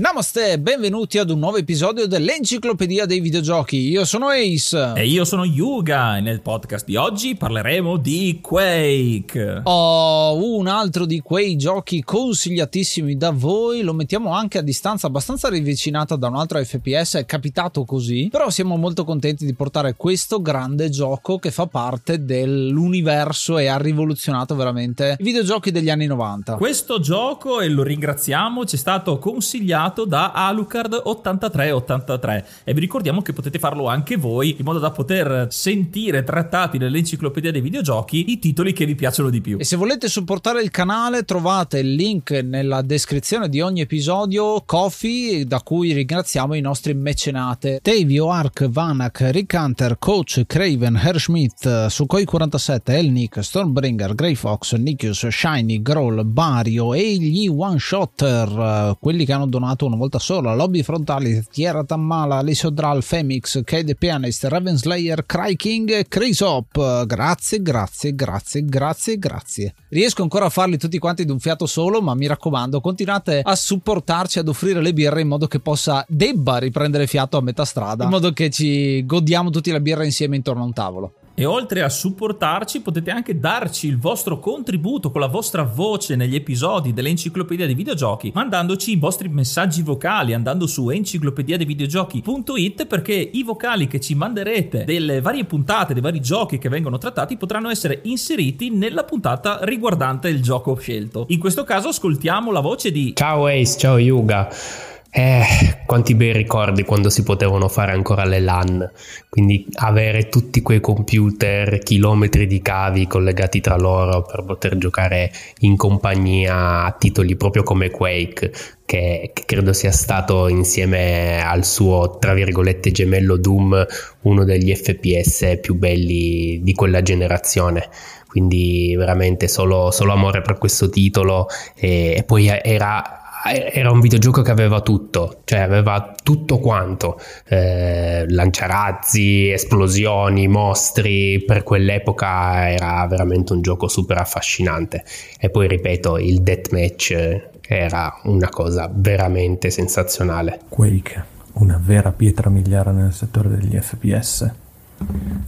Namaste, benvenuti ad un nuovo episodio dell'Enciclopedia dei Videogiochi. Io sono Ace. E io sono Yuga e nel podcast di oggi parleremo di Quake. Oh, un altro di quei giochi consigliatissimi da voi. Lo mettiamo anche a distanza abbastanza rivicinata da un altro FPS, è capitato così. Però siamo molto contenti di portare questo grande gioco che fa parte dell'universo e ha rivoluzionato veramente i videogiochi degli anni 90. Questo gioco, e lo ringraziamo, ci è stato consigliato firmato da Alucard8383 e vi ricordiamo che potete farlo anche voi in modo da poter sentire trattati nell'enciclopedia dei videogiochi i titoli che vi piacciono di più. E se volete supportare il canale trovate il link nella descrizione di ogni episodio Coffee da cui ringraziamo i nostri mecenate Tavio, Ark, Vanak, Rick Hunter, Coach, Craven, Herschmidt, Sukhoi47, Elnick, Stormbringer, Grey Fox, Nikius, Shiny, Growl, Bario e gli One Shotter, quelli che hanno donato una volta sola, Lobby Frontali, Tierra Tammala, Alice Dral, Femix, Kade Pianist, Ravenslayer, Cry King Crisop. Grazie, grazie, grazie, grazie, grazie. Riesco ancora a farli tutti quanti d'un fiato solo, ma mi raccomando, continuate a supportarci, ad offrire le birre in modo che possa, debba riprendere fiato a metà strada, in modo che ci godiamo tutti la birra insieme intorno a un tavolo. E oltre a supportarci potete anche darci il vostro contributo con la vostra voce negli episodi dell'enciclopedia dei videogiochi, mandandoci i vostri messaggi vocali andando su enciclopediadeivideogiochi.it perché i vocali che ci manderete delle varie puntate, dei vari giochi che vengono trattati potranno essere inseriti nella puntata riguardante il gioco scelto. In questo caso ascoltiamo la voce di Ciao Ace, ciao Yuga. Eh, quanti bei ricordi quando si potevano fare ancora le LAN, quindi avere tutti quei computer, chilometri di cavi collegati tra loro per poter giocare in compagnia a titoli proprio come Quake, che, che credo sia stato insieme al suo, tra virgolette, gemello Doom, uno degli FPS più belli di quella generazione. Quindi veramente solo, solo, amore per questo titolo. E, e poi era era un videogioco che aveva tutto, cioè aveva tutto quanto, eh, lanciarazzi, esplosioni, mostri, per quell'epoca era veramente un gioco super affascinante. E poi ripeto, il deathmatch era una cosa veramente sensazionale. Quake, una vera pietra miliare nel settore degli FPS,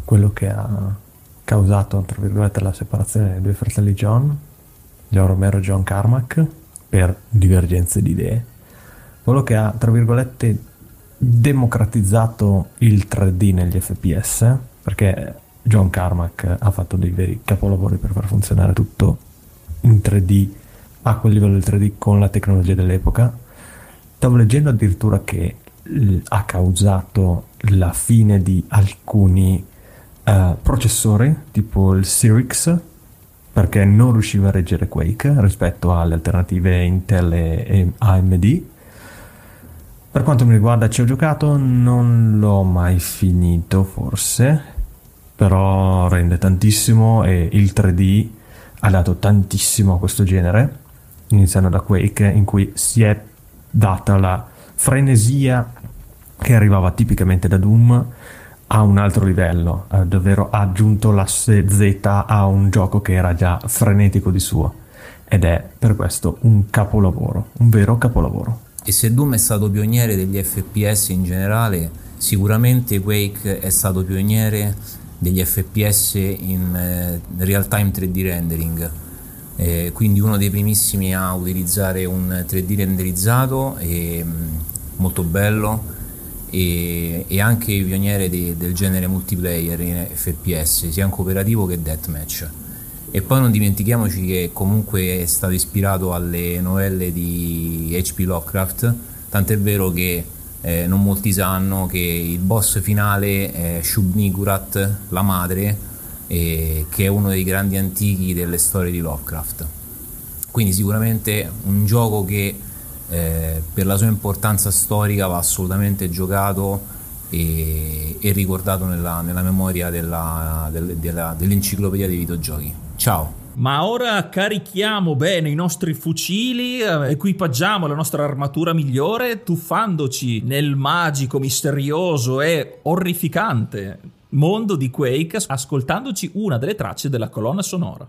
quello che ha causato, tra virgolette, la separazione dei due fratelli John, John Romero e John Carmack per divergenze di idee, quello che ha, tra virgolette, democratizzato il 3D negli FPS, perché John Carmack ha fatto dei veri capolavori per far funzionare tutto in 3D a quel livello del 3D con la tecnologia dell'epoca. Stavo leggendo addirittura che ha causato la fine di alcuni uh, processori tipo il Syrix perché non riusciva a reggere Quake rispetto alle alternative Intel e AMD. Per quanto mi riguarda ci ho giocato, non l'ho mai finito forse, però rende tantissimo e il 3D ha dato tantissimo a questo genere, iniziando da Quake in cui si è data la frenesia che arrivava tipicamente da Doom a un altro livello, eh, davvero ha aggiunto l'asse Z a un gioco che era già frenetico di suo ed è per questo un capolavoro, un vero capolavoro. E se Doom è stato pioniere degli FPS in generale, sicuramente Quake è stato pioniere degli FPS in eh, real time 3D rendering. eh, quindi uno dei primissimi a utilizzare un 3D renderizzato, e, mm, molto bello, e, e anche pioniere de, del genere multiplayer in FPS, sia in cooperativo che deathmatch. E poi non dimentichiamoci che comunque è stato ispirato alle novelle di H.P. Lovecraft, tant'è vero che eh, non molti sanno che il boss finale è Shub-Nigurat, la madre, eh, che è uno dei grandi antichi delle storie di Lovecraft. Quindi sicuramente un gioco che eh, per la sua importanza storica va assolutamente giocato e, e ricordato nella, nella memoria della, del, della, dell'enciclopedia dei videogiochi. Ciao! Ma ora carichiamo bene i nostri fucili, eh, equipaggiamo la nostra armatura migliore, tuffandoci nel magico, misterioso e orrificante mondo di Quake, ascoltandoci una delle tracce della colonna sonora.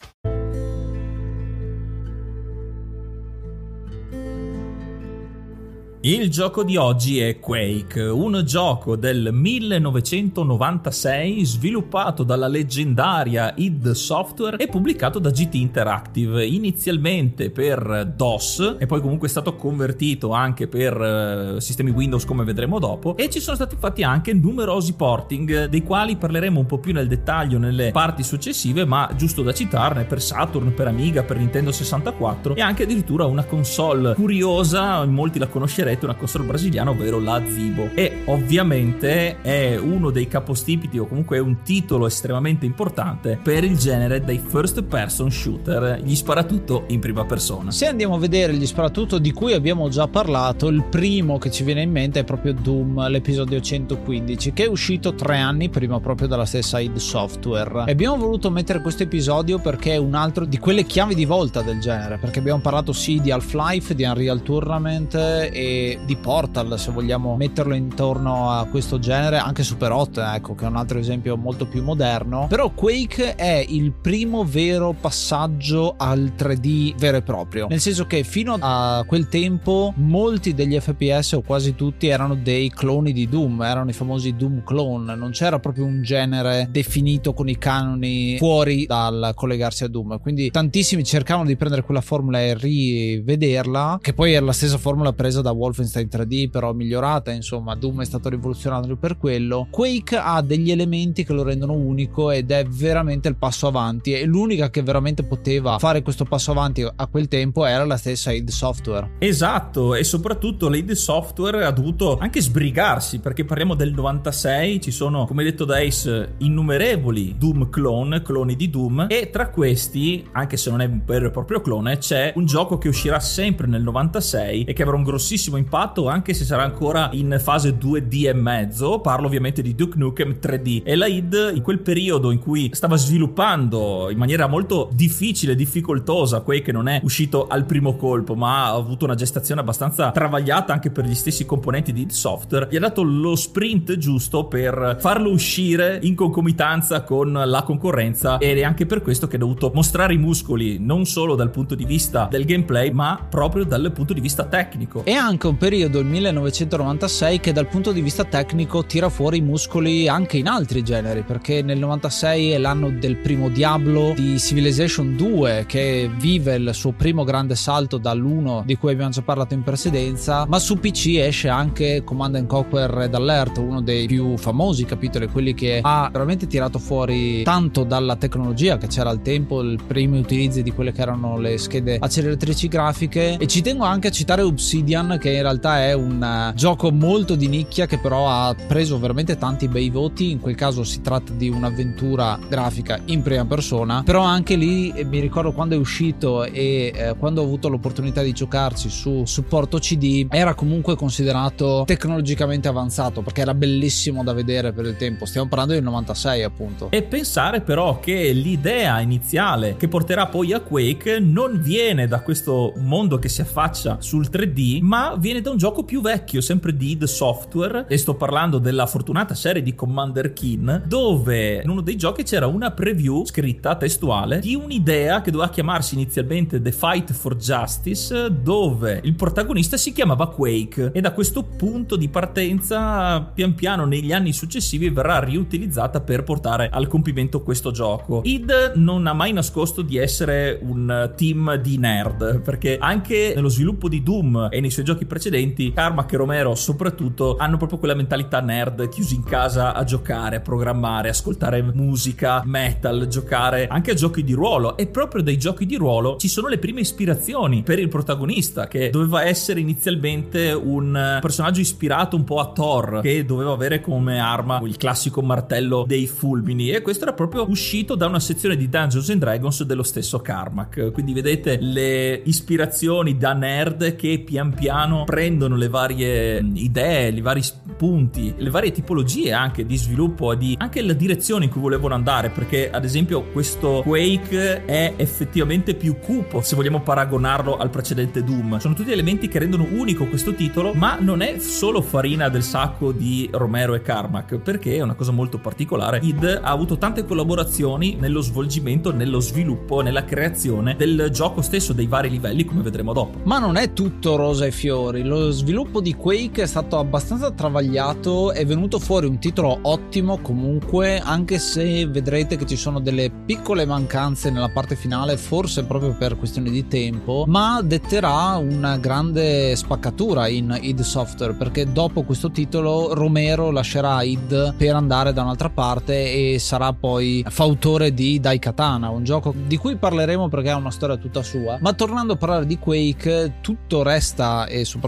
Il gioco di oggi è Quake, un gioco del 1996 sviluppato dalla leggendaria id Software e pubblicato da GT Interactive, inizialmente per DOS e poi comunque è stato convertito anche per uh, sistemi Windows come vedremo dopo e ci sono stati fatti anche numerosi porting dei quali parleremo un po' più nel dettaglio nelle parti successive, ma giusto da citarne per Saturn, per Amiga, per Nintendo 64 e anche addirittura una console curiosa, molti la conoscerebbero diretta una console brasiliana, ovvero la Zibo. E ovviamente è uno dei capostipiti o comunque è un titolo estremamente importante per il genere dei first person shooter, gli sparatutto in prima persona. Se andiamo a vedere gli sparatutto di cui abbiamo già parlato, il primo che ci viene in mente è proprio Doom, l'episodio 115, che è uscito tre anni prima proprio dalla stessa id Software. E abbiamo voluto mettere questo episodio perché è un altro di quelle chiavi di volta del genere, perché abbiamo parlato sì di Half-Life, di Unreal Tournament e di Portal se vogliamo metterlo intorno a questo genere anche Super Hot ecco che è un altro esempio molto più moderno. Però Quake è il primo vero passaggio al 3D vero e proprio. Nel senso che fino a quel tempo molti degli FPS o quasi tutti erano dei cloni di Doom erano i famosi Doom clone. Non c'era proprio un genere definito con i canoni fuori dal collegarsi a Doom. Quindi tantissimi cercavano di prendere quella formula e rivederla che poi è la stessa formula presa da Wolf Wolfenstein 3D però migliorata, insomma Doom è stato rivoluzionario per quello. Quake ha degli elementi che lo rendono unico ed è veramente il passo avanti e l'unica che veramente poteva fare questo passo avanti a quel tempo era la stessa id Software. Esatto, e soprattutto l'id Software ha dovuto anche sbrigarsi perché parliamo del 96, ci sono come detto da Ace innumerevoli Doom clone, cloni di Doom e tra questi, anche se non è un vero e proprio clone, c'è un gioco che uscirà sempre nel 96 e che avrà un grossissimo impatto anche se sarà ancora in fase 2D e mezzo. Parlo ovviamente di Duke Nukem 3D. E la id in quel periodo in cui stava sviluppando in maniera molto difficile, difficoltosa, Quake non è uscito al primo colpo, ma ha avuto una gestazione abbastanza travagliata anche per gli stessi componenti di id Software, gli ha dato lo sprint giusto per farlo uscire in concomitanza con la concorrenza ed è anche per questo che ha dovuto mostrare i muscoli non solo dal punto di vista del gameplay, ma proprio dal punto di vista tecnico. E anche un periodo, il 1996, che dal punto di vista tecnico tira fuori i muscoli anche in altri generi, perché nel 96 è l'anno del primo Diablo di Civilization 2, che vive il suo primo grande salto dall'1 di cui abbiamo già parlato in precedenza, ma su PC esce anche Command Conquer Red Alert, uno dei più famosi capitoli, quelli che ha veramente tirato fuori tanto dalla tecnologia che c'era al tempo, i primi utilizzi di quelle che erano le schede acceleratrici grafiche. E ci tengo anche a citare Obsidian che in realtà è un uh, gioco molto di nicchia che però ha preso veramente tanti bei voti, in quel caso si tratta di un'avventura grafica in prima persona, però anche lì eh, mi ricordo quando è uscito e eh, quando ho avuto l'opportunità di giocarci su supporto CD era comunque considerato tecnologicamente avanzato perché era bellissimo da vedere per il tempo, stiamo parlando del 96 appunto. E pensare però che l'idea iniziale che porterà poi a Quake non viene da questo mondo che si affaccia sul 3D, ma viene da un gioco più vecchio, sempre di id Software, e sto parlando della fortunata serie di Commander Keen, dove in uno dei giochi c'era una preview scritta testuale di un'idea che doveva chiamarsi inizialmente The Fight for Justice, dove il protagonista si chiamava Quake e da questo punto di partenza pian piano negli anni successivi verrà riutilizzata per portare al compimento questo gioco. id non ha mai nascosto di essere un team di nerd, perché anche nello sviluppo di Doom e nei suoi giochi precedenti, Carmack e Romero soprattutto hanno proprio quella mentalità nerd chiusi in casa a giocare, a programmare, ascoltare musica, metal, giocare anche a giochi di ruolo. E proprio dai giochi di ruolo ci sono le prime ispirazioni per il protagonista che doveva essere inizialmente un personaggio ispirato un po' a Thor che doveva avere come arma il classico martello dei fulmini. E questo era proprio uscito da una sezione di Dungeons and Dragons dello stesso Carmack quindi vedete le ispirazioni da nerd che pian piano prendono le varie idee, i vari spunti, le varie tipologie anche di sviluppo e di anche la direzione in cui volevano andare perché ad esempio questo Quake è effettivamente più cupo se vogliamo paragonarlo al precedente Doom. Sono tutti elementi che rendono unico questo titolo ma non è solo farina del sacco di Romero e Carmack perché è una cosa molto particolare. Id ha avuto tante collaborazioni nello svolgimento nello sviluppo nella creazione del gioco stesso dei vari livelli come vedremo dopo. Ma non è tutto rosa e fiori lo sviluppo di Quake è stato abbastanza travagliato è venuto fuori un titolo ottimo comunque anche se vedrete che ci sono delle piccole mancanze nella parte finale forse proprio per questioni di tempo ma detterà una grande spaccatura in id Software perché dopo questo titolo Romero lascerà id per andare da un'altra parte e sarà poi fautore di Daikatana un gioco di cui parleremo perché ha una storia tutta sua. Ma tornando a parlare di Quake tutto resta e soprattutto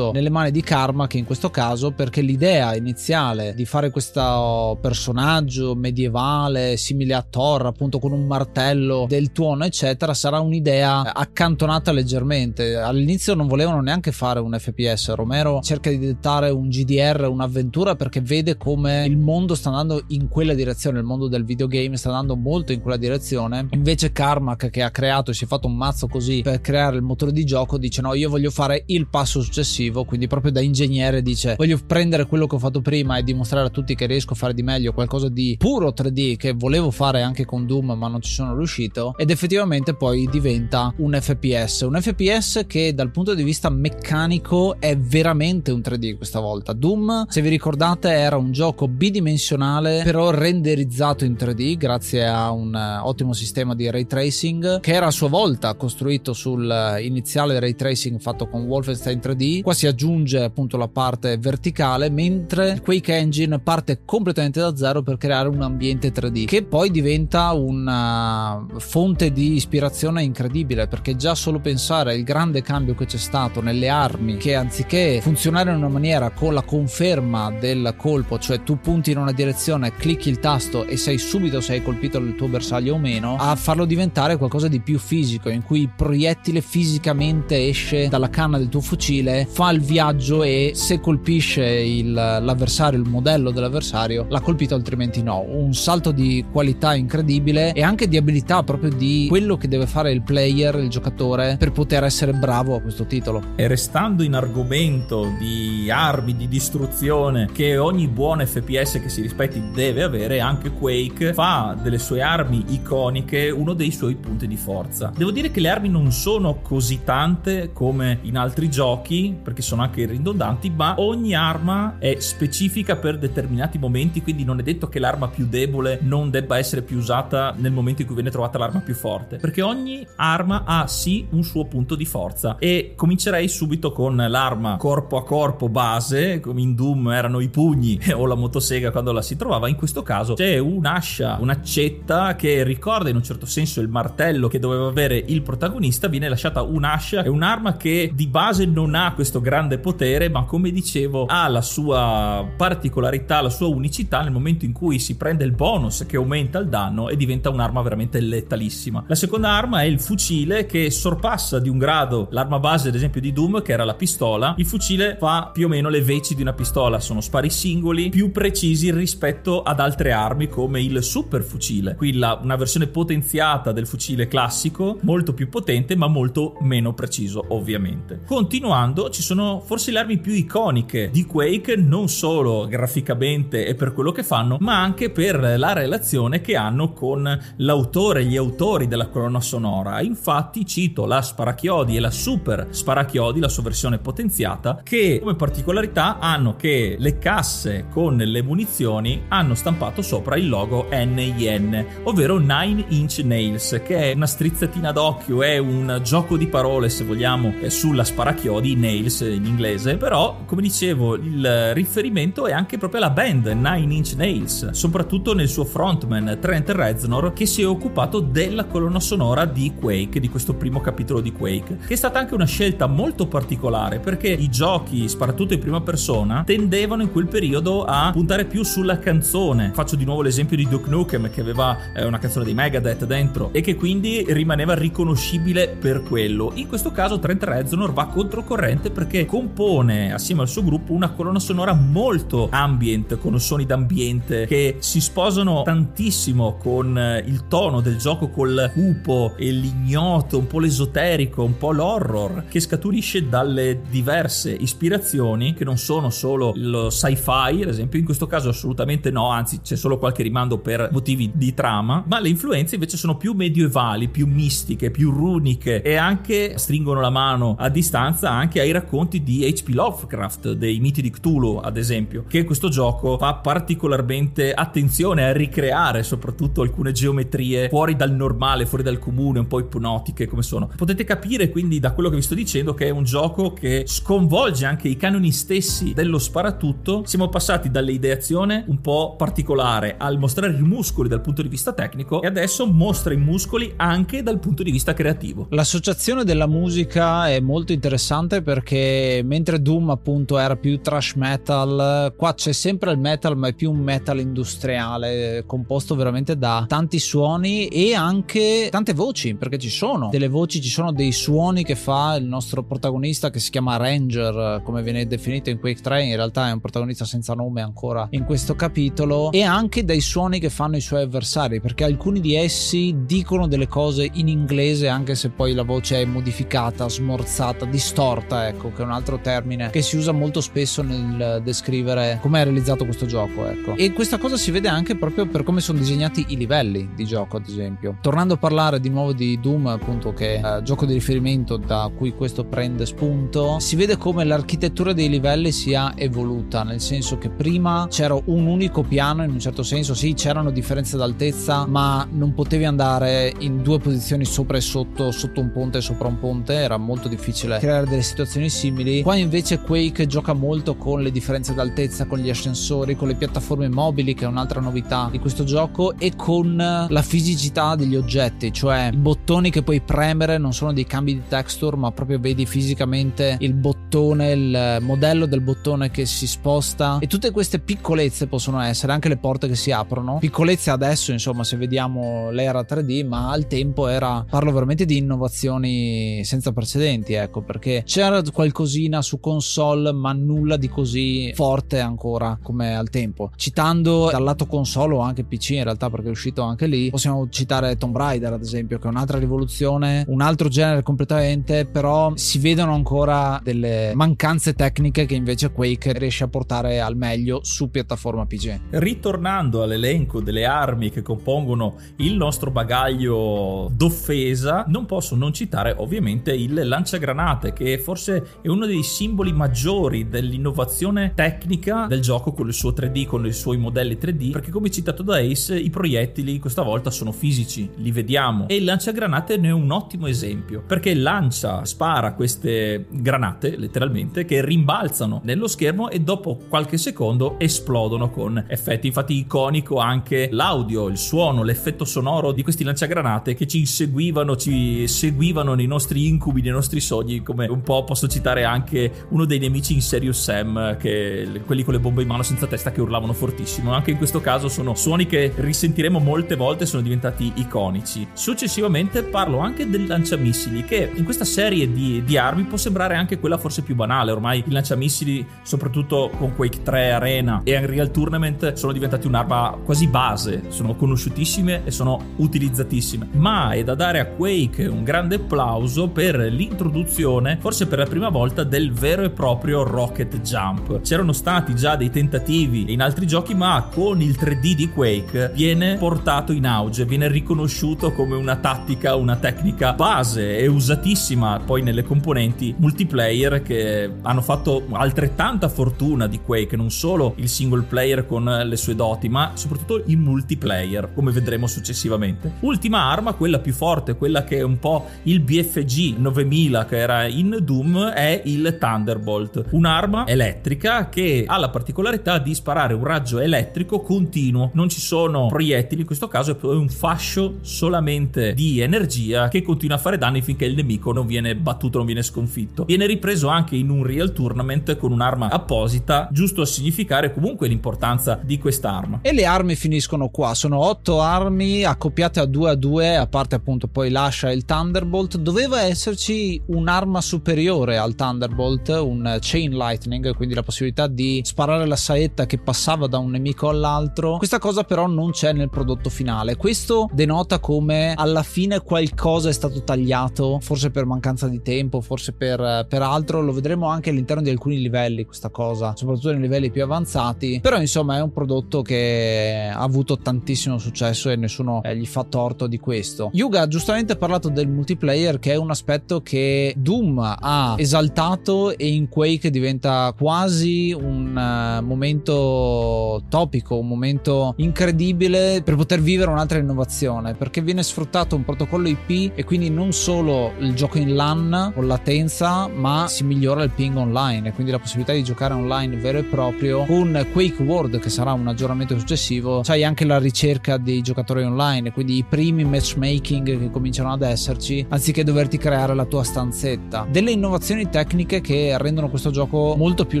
nelle mani di Karma che in questo caso perché l'idea iniziale di fare questo personaggio medievale simile a Thor appunto con un martello del tuono eccetera sarà un'idea accantonata leggermente. All'inizio non volevano neanche fare un FPS Romero cerca di dettare un GDR un'avventura perché vede come il mondo sta andando in quella direzione il mondo del videogame sta andando molto in quella direzione. Invece Carmack che ha creato si è fatto un mazzo così per creare il motore di gioco dice no io voglio fare il passo successivo quindi proprio da ingegnere dice voglio prendere quello che ho fatto prima e dimostrare a tutti che riesco a fare di meglio qualcosa di puro 3D che volevo fare anche con Doom ma non ci sono riuscito. Ed effettivamente poi diventa un FPS un FPS che dal punto di vista meccanico è veramente un 3D questa volta. Doom se vi ricordate era un gioco bidimensionale però renderizzato in 3D grazie a un ottimo sistema di ray tracing che era a sua volta costruito sul iniziale ray tracing fatto con Wolfenstein 3D qua si aggiunge appunto la parte verticale mentre Quake Engine parte completamente da zero per creare un ambiente 3D che poi diventa una fonte di ispirazione incredibile perché già solo pensare al grande cambio che c'è stato nelle armi che anziché funzionare in una maniera con la conferma del colpo cioè tu punti in una direzione clicchi il tasto e sai subito se hai colpito il tuo bersaglio o meno a farlo diventare qualcosa di più fisico in cui il proiettile fisicamente esce dalla canna del tuo fucile fa il viaggio e se colpisce il, l'avversario il modello dell'avversario l'ha colpito altrimenti no. Un salto di qualità incredibile e anche di abilità proprio di quello che deve fare il player il giocatore per poter essere bravo a questo titolo. E restando in argomento di armi di distruzione che ogni buon FPS che si rispetti deve avere anche Quake fa delle sue armi iconiche uno dei suoi punti di forza. Devo dire che le armi non sono così tante come in altri giochi pochi, perché sono anche ridondanti, ma ogni arma è specifica per determinati momenti, quindi non è detto che l'arma più debole non debba essere più usata nel momento in cui viene trovata l'arma più forte, perché ogni arma ha sì un suo punto di forza. E comincerei subito con l'arma corpo a corpo base, come in Doom erano i pugni o la motosega quando la si trovava, in questo caso c'è un'ascia, un'accetta che ricorda in un certo senso il martello che doveva avere il protagonista, viene lasciata un'ascia, è un'arma che di base non ha questo grande potere, ma come dicevo ha la sua particolarità, la sua unicità nel momento in cui si prende il bonus che aumenta il danno e diventa un'arma veramente letalissima. La seconda arma è il fucile che sorpassa di un grado l'arma base ad esempio di Doom che era la pistola. Il fucile fa più o meno le veci di una pistola, sono spari singoli più precisi rispetto ad altre armi come il super fucile. Qui la, una versione potenziata del fucile classico, molto più potente ma molto meno preciso ovviamente. Continuando ci sono forse le armi più iconiche di Quake non solo graficamente e per quello che fanno ma anche per la relazione che hanno con l'autore, gli autori della colonna sonora. Infatti cito la Sparachiodi e la Super Sparachiodi, la sua versione potenziata, che come particolarità hanno che le casse con le munizioni hanno stampato sopra il logo NIN, ovvero Nine Inch Nails, che è una strizzatina d'occhio, è un gioco di parole se vogliamo sulla Sparachiodi, Nails in inglese, però come dicevo il riferimento è anche proprio alla band Nine Inch Nails, soprattutto nel suo frontman Trent Reznor che si è occupato della colonna sonora di Quake, di questo primo capitolo di Quake, che è stata anche una scelta molto particolare perché i giochi, soprattutto in prima persona, tendevano in quel periodo a puntare più sulla canzone. Faccio di nuovo l'esempio di Duke Nukem che aveva eh, una canzone di Megadeth dentro e che quindi rimaneva riconoscibile per quello. In questo caso Trent Reznor va controcorrente perché compone assieme al suo gruppo una colonna sonora molto ambient, con suoni d'ambiente che si sposano tantissimo con eh, il tono del gioco col cupo e l'ignoto, un po' l'esoterico, un po' l'horror, che scaturisce dalle diverse ispirazioni che non sono solo lo sci-fi, ad esempio, in questo caso assolutamente no, anzi c'è solo qualche rimando per motivi di trama, ma le influenze invece sono più medievali, più mistiche, più runiche e anche stringono la mano a distanza anche ai racconti di H.P. Lovecraft, dei miti di Cthulhu, ad esempio, che questo gioco fa particolarmente attenzione a ricreare soprattutto alcune geometrie fuori dal normale, fuori dal comune, un po' ipnotiche come sono. Potete capire quindi da quello che vi sto dicendo che è un gioco che sconvolge anche i canoni stessi dello sparatutto. Siamo passati dall'ideazione un po' particolare al mostrare i muscoli dal punto di vista tecnico e adesso mostra i muscoli anche dal punto di vista creativo. L'associazione della musica è molto interessante perché mentre Doom appunto era più trash metal, qua c'è sempre il metal ma è più un metal industriale composto veramente da tanti suoni e anche tante voci perché ci sono delle voci, ci sono dei suoni che fa il nostro protagonista che si chiama Ranger come viene definito in Quake 3 in realtà è un protagonista senza nome ancora in questo capitolo e anche dai suoni che fanno i suoi avversari perché alcuni di essi dicono delle cose in inglese anche se poi la voce è modificata, smorzata, distorta ecco che è un altro termine che si usa molto spesso nel descrivere come è realizzato questo gioco ecco. E questa cosa si vede anche proprio per come sono disegnati i livelli di gioco ad esempio. Tornando a parlare di nuovo di Doom appunto che è il gioco di riferimento da cui questo prende spunto si vede come l'architettura dei livelli sia evoluta nel senso che prima c'era un unico piano in un certo senso sì c'erano differenze d'altezza ma non potevi andare in due posizioni sopra e sotto sotto un ponte e sopra un ponte era molto difficile creare delle situazioni simili. Qua invece Quake gioca molto con le differenze d'altezza con gli ascensori con le piattaforme mobili che è un'altra novità di questo gioco e con la fisicità degli oggetti cioè bottoni che puoi premere non sono dei cambi di texture ma proprio vedi fisicamente il bottone il modello del bottone che si sposta. E tutte queste piccolezze possono essere anche le porte che si aprono. Piccolezze adesso insomma se vediamo l'era 3D ma al tempo era parlo veramente di innovazioni senza precedenti ecco perché c'era qualcosina su console ma nulla di così forte ancora come al tempo. Citando dal lato console o anche PC in realtà perché è uscito anche lì possiamo citare Tomb Raider ad esempio che è un'altra rivoluzione un altro genere completamente però si vedono ancora delle mancanze tecniche che invece Quake riesce a portare al meglio su piattaforma PC ritornando all'elenco delle armi che compongono il nostro bagaglio d'offesa non posso non citare ovviamente il lanciagranate che forse è uno dei simboli maggiori dell'innovazione tecnica del gioco con il suo 3D, con i suoi modelli 3D, perché come citato da Ace, i proiettili questa volta sono fisici, li vediamo. E il lanciagranate ne è un ottimo esempio, perché lancia, spara queste granate letteralmente che rimbalzano nello schermo e dopo qualche secondo esplodono con effetti infatti iconico anche l'audio, il suono, l'effetto sonoro di questi lanciagranate che ci inseguivano, ci seguivano nei nostri incubi, nei nostri sogni, come un po' posso citare anche uno dei nemici in Serious Sam, che, quelli con le bombe in mano senza testa che urlavano fortissimo. Anche in questo caso sono suoni che risentiremo molte volte, sono diventati iconici. Successivamente parlo anche del lanciamissili, che in questa serie di, di armi può sembrare anche quella forse più banale. Ormai i lanciamissili, soprattutto con Quake 3 Arena e Unreal Tournament, sono diventati un'arma quasi base, sono conosciutissime e sono utilizzatissime. Ma è da dare a Quake un grande applauso per l'introduzione, forse per la prima volta, del vero e proprio rocket jump. C'erano stati già dei tentativi in altri giochi, ma con il 3D di Quake viene portato in auge, viene riconosciuto come una tattica, una tecnica base e usatissima poi nelle componenti multiplayer che hanno fatto altrettanta fortuna di Quake, non solo il single player con le sue doti, ma soprattutto il multiplayer, come vedremo successivamente. Ultima arma, quella più forte, quella che è un po' il BFG 9000 che era in Doom, è il Thunderbolt, un'arma elettrica che ha la particolarità di sparare un raggio elettrico continuo, non ci sono proiettili, in questo caso è un fascio solamente di energia che continua a fare danni finché il nemico non viene battuto, non viene sconfitto. Viene ripreso anche in un real tournament con un'arma apposita, giusto a significare comunque l'importanza di quest'arma. E le armi finiscono qua, sono otto armi accoppiate a due a due, a parte appunto poi lascia il Thunderbolt. Doveva esserci un'arma superiore al Thunderbolt, un Chain Lightning, quindi la possibilità di sparare la saetta che passava da un nemico all'altro. Questa cosa però non c'è nel prodotto finale. Questo denota come alla fine qualcosa è stato tagliato, forse per mancanza di tempo, forse per, per altro. Lo vedremo anche all'interno di alcuni livelli questa cosa, soprattutto nei livelli più avanzati. Però insomma è un prodotto che ha avuto tantissimo successo e nessuno eh, gli fa torto di questo. Yuga ha giustamente parlato del multiplayer che è un aspetto che Doom ha esaltato e in Quake diventa quasi un uh, momento topico, un momento incredibile per poter vivere un'altra innovazione perché viene sfruttato un protocollo IP e quindi non solo il gioco in LAN con latenza ma si migliora il ping online e quindi la possibilità di giocare online vero e proprio con Quake World che sarà un aggiornamento successivo. C'hai anche la ricerca dei giocatori online quindi i primi matchmaking che cominciano ad esserci anziché doverti creare la tua stanzetta. Delle innovazioni tecniche che rendono questo gioco molto più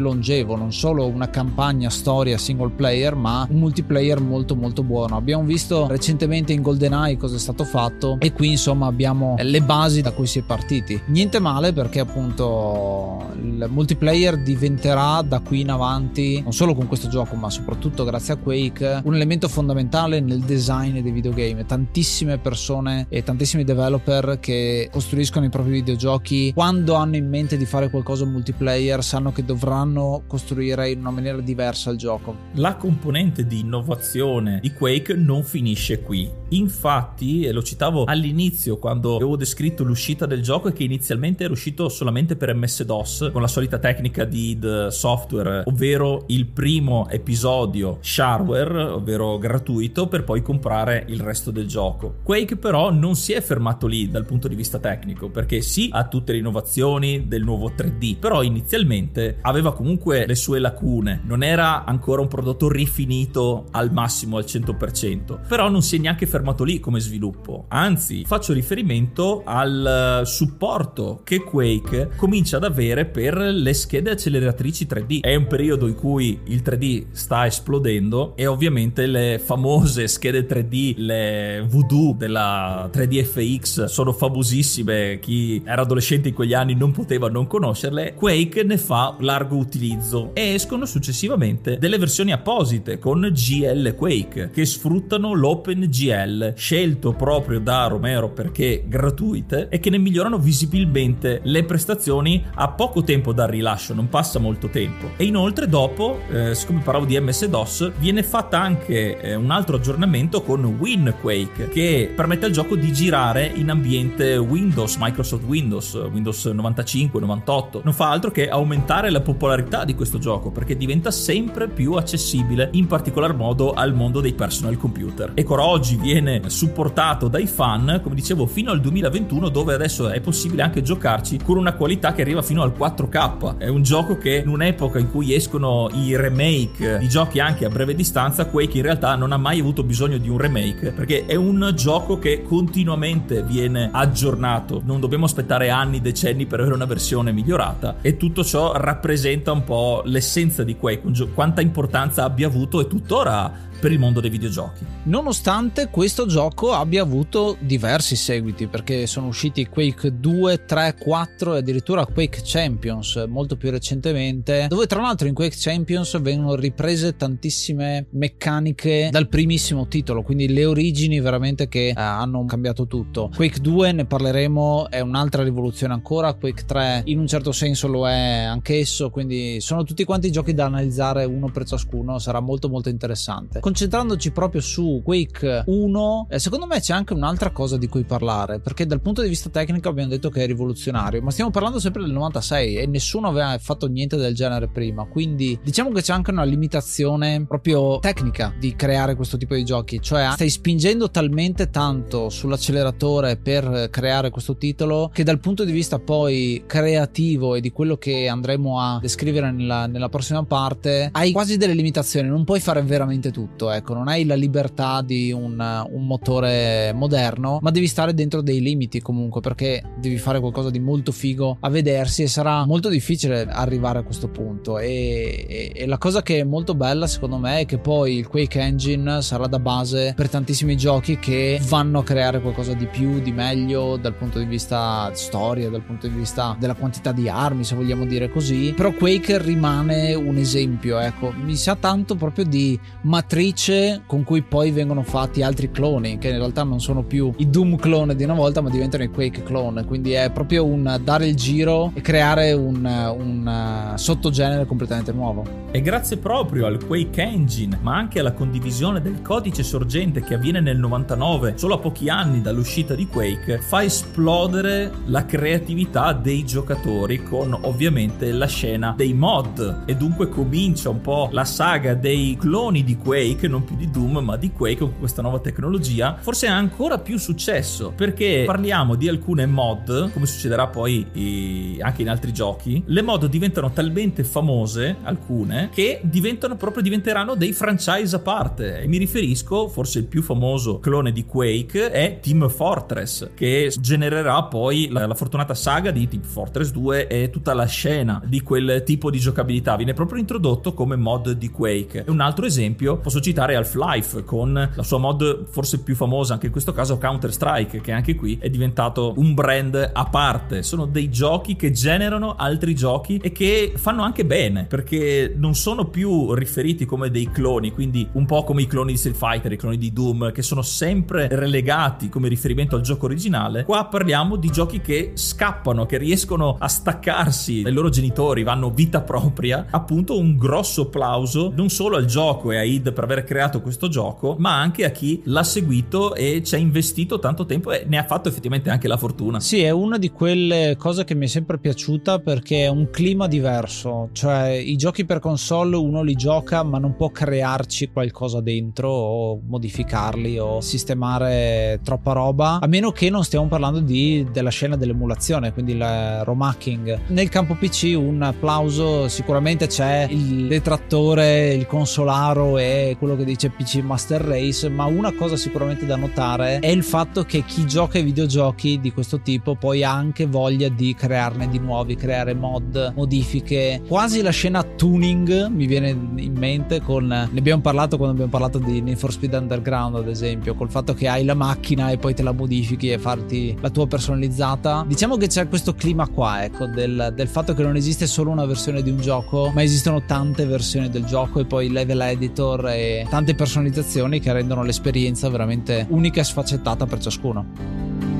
longevo non solo una campagna storia single player ma un multiplayer molto molto buono. Abbiamo visto recentemente in GoldenEye cosa è stato fatto e qui insomma abbiamo le basi da cui si è partiti. Niente male perché appunto il multiplayer diventerà da qui in avanti non solo con questo gioco ma soprattutto grazie a Quake un elemento fondamentale nel design dei videogame. Tantissime persone e tantissimi developer che costruiscono i propri videogiochi quando hanno in mente di fare qualcosa multiplayer sanno che dovranno costruire in una maniera diversa il gioco. La componente di innovazione di Quake non finisce qui. Infatti e lo citavo all'inizio quando avevo descritto l'uscita del gioco e che inizialmente era uscito solamente per MS-DOS con la solita tecnica di id Software ovvero il primo episodio shareware ovvero gratuito per poi comprare il resto del gioco. Quake però non si è fermato lì dal punto di vista tecnico perché sì ha tutte le innovazioni del nuovo 3D però inizialmente aveva comunque le sue lacune non era ancora un prodotto rifinito al massimo al 100% però non si è neanche fermato lì come sviluppo. Anzi faccio riferimento al supporto che Quake comincia ad avere per le schede acceleratrici 3D è un periodo in cui il 3D sta esplodendo e ovviamente le famose schede 3D le voodoo della 3D FX sono famosissime. Chi era adolescente in quegli anni non poteva non conoscerle Quake ne fa largo utilizzo e escono successivamente delle versioni apposite con GL Quake che sfruttano l'OpenGL scelto proprio da Romero perché gratuite e che ne migliorano visibilmente le prestazioni a poco tempo dal rilascio non passa molto tempo. E inoltre dopo eh, siccome parlavo di MS-DOS viene fatta anche eh, un altro aggiornamento con WinQuake che permette al gioco di girare in ambiente Windows Microsoft Windows Windows 95-98, non fa altro che aumentare la popolarità di questo gioco perché diventa sempre più accessibile, in particolar modo al mondo dei personal computer. E ancora oggi viene supportato dai fan, come dicevo, fino al 2021 dove adesso è possibile anche giocarci con una qualità che arriva fino al 4K. È un gioco che in un'epoca in cui escono i remake di giochi anche a breve distanza, Quake in realtà non ha mai avuto bisogno di un remake perché è un gioco che continuamente viene aggiornato. Non dobbiamo aspettare anni, decenni per avere una versione migliorata e tutto ciò rappresenta un po' l'essenza di Quake, quanta importanza abbia avuto e tuttora per il mondo dei videogiochi. Nonostante questo gioco abbia avuto diversi seguiti, perché sono usciti Quake 2, 3, 4 e addirittura Quake Champions molto più recentemente, dove tra l'altro in Quake Champions vengono riprese tantissime meccaniche dal primissimo titolo, quindi le origini veramente che eh, hanno cambiato tutto. Quake 2 ne parleremo, è un'altra rivoluzione ancora, Quake 3 in un certo senso lo è anch'esso, quindi sono tutti quanti giochi da analizzare uno per ciascuno, sarà molto molto interessante concentrandoci proprio su Quake 1, eh, secondo me c'è anche un'altra cosa di cui parlare, perché dal punto di vista tecnico abbiamo detto che è rivoluzionario, ma stiamo parlando sempre del 96 e nessuno aveva fatto niente del genere prima, quindi diciamo che c'è anche una limitazione proprio tecnica di creare questo tipo di giochi, cioè stai spingendo talmente tanto sull'acceleratore per creare questo titolo che dal punto di vista poi creativo e di quello che andremo a descrivere nella, nella prossima parte hai quasi delle limitazioni, non puoi fare veramente tutto tutto, ecco, non hai la libertà di un, un, motore moderno, ma devi stare dentro dei limiti comunque perché devi fare qualcosa di molto figo a vedersi e sarà molto difficile arrivare a questo punto. E, e, e la cosa che è molto bella secondo me è che poi il Quake Engine sarà da base per tantissimi giochi che vanno a creare qualcosa di più, di meglio dal punto di vista storia, dal punto di vista della quantità di armi, se vogliamo dire così. Però Quake rimane un esempio, ecco, mi sa tanto proprio di matrice matrice con cui poi vengono fatti altri cloni che in realtà non sono più i Doom clone di una volta ma diventano i Quake clone. Quindi è proprio un dare il giro e creare un, un sottogenere completamente nuovo. E grazie proprio al Quake Engine ma anche alla condivisione del codice sorgente che avviene nel 99 solo a pochi anni dall'uscita di Quake fa esplodere la creatività dei giocatori con ovviamente la scena dei mod. E dunque comincia un po' la saga dei cloni di Quake Quake, non più di Doom, ma di Quake con questa nuova tecnologia, forse ha ancora più successo perché parliamo di alcune mod, come succederà poi anche in altri giochi. Le mod diventano talmente famose, alcune, che diventano proprio diventeranno dei franchise a parte. E mi riferisco, forse il più famoso clone di Quake è Team Fortress, che genererà poi la, la fortunata saga di Team Fortress 2 e tutta la scena di quel tipo di giocabilità. Viene proprio introdotto come mod di Quake. Un altro esempio, posso citare citare Half-Life con la sua mod forse più famosa anche in questo caso Counter-Strike che anche qui è diventato un brand a parte. Sono dei giochi che generano altri giochi e che fanno anche bene perché non sono più riferiti come dei cloni, quindi un po' come i cloni di Street Fighter, i cloni di Doom che sono sempre relegati come riferimento al gioco originale. Qua parliamo di giochi che scappano, che riescono a staccarsi dai loro genitori, vanno vita propria. Appunto un grosso applauso non solo al gioco e a id per aver creato questo gioco, ma anche a chi l'ha seguito e ci ha investito tanto tempo e ne ha fatto effettivamente anche la fortuna. Sì, è una di quelle cose che mi è sempre piaciuta perché è un clima diverso, cioè i giochi per console uno li gioca ma non può crearci qualcosa dentro o modificarli o sistemare troppa roba, a meno che non stiamo parlando di, della scena dell'emulazione, quindi il romhacking. Nel campo PC un applauso sicuramente c'è il detrattore, il consolaro e quello che dice PC Master Race, ma una cosa sicuramente da notare è il fatto che chi gioca ai videogiochi di questo tipo poi ha anche voglia di crearne di nuovi, creare mod, modifiche, quasi la scena tuning mi viene in mente con ne abbiamo parlato quando abbiamo parlato di Need for Speed Underground ad esempio, col fatto che hai la macchina e poi te la modifichi e farti la tua personalizzata. Diciamo che c'è questo clima qua, ecco, del, del fatto che non esiste solo una versione di un gioco, ma esistono tante versioni del gioco e poi level editor e tante personalizzazioni che rendono l'esperienza veramente unica e sfaccettata per ciascuno.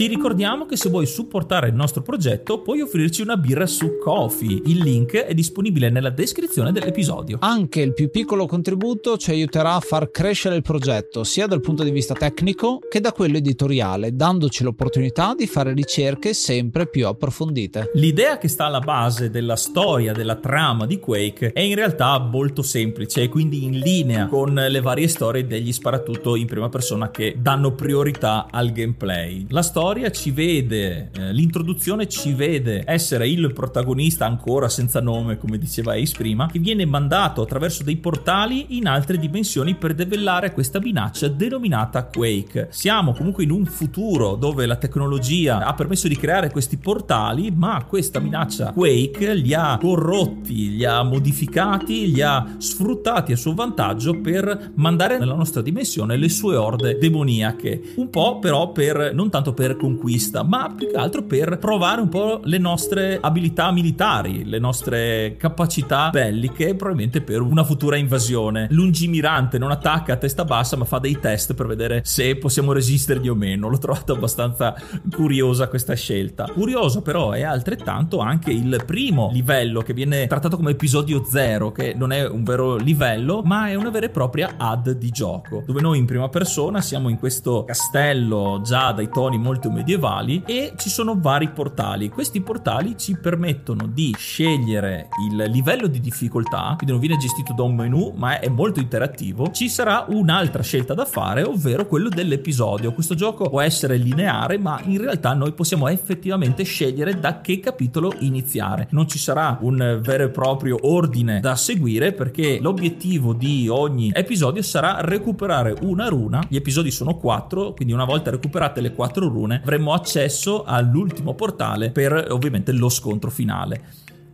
Ti ricordiamo che se vuoi supportare il nostro progetto puoi offrirci una birra su Kofi. Il link è disponibile nella descrizione dell'episodio. Anche il più piccolo contributo ci aiuterà a far crescere il progetto, sia dal punto di vista tecnico che da quello editoriale, dandoci l'opportunità di fare ricerche sempre più approfondite. L'idea che sta alla base della storia, della trama di Quake è in realtà molto semplice e quindi in linea con le varie storie degli sparatutto in prima persona che danno priorità al gameplay. La storia storia ci vede, eh, l'introduzione ci vede essere il protagonista ancora senza nome, come diceva Ace prima, che viene mandato attraverso dei portali in altre dimensioni per debellare questa minaccia denominata Quake. Siamo comunque in un futuro dove la tecnologia ha permesso di creare questi portali, ma questa minaccia Quake li ha corrotti, li ha modificati, li ha sfruttati a suo vantaggio per mandare nella nostra dimensione le sue orde demoniache. Un po' però per non tanto per conquista, ma più che altro per provare un po' le nostre abilità militari, le nostre capacità belliche, probabilmente per una futura invasione. Lungimirante non attacca a testa bassa, ma fa dei test per vedere se possiamo resistergli o meno. L'ho trovato abbastanza curiosa questa scelta. Curioso però è altrettanto anche il primo livello che viene trattato come episodio zero, che non è un vero livello, ma è una vera e propria ad di gioco, dove noi in prima persona siamo in questo castello già dai toni molto medievali e ci sono vari portali. Questi portali ci permettono di scegliere il livello di difficoltà, quindi non viene gestito da un menu, ma è molto interattivo. Ci sarà un'altra scelta da fare, ovvero quello dell'episodio. Questo gioco può essere lineare, ma in realtà noi possiamo effettivamente scegliere da che capitolo iniziare. Non ci sarà un vero e proprio ordine da seguire perché l'obiettivo di ogni episodio sarà recuperare una runa. Gli episodi sono quattro, quindi una volta recuperate le quattro rune avremo accesso all'ultimo portale per ovviamente lo scontro finale.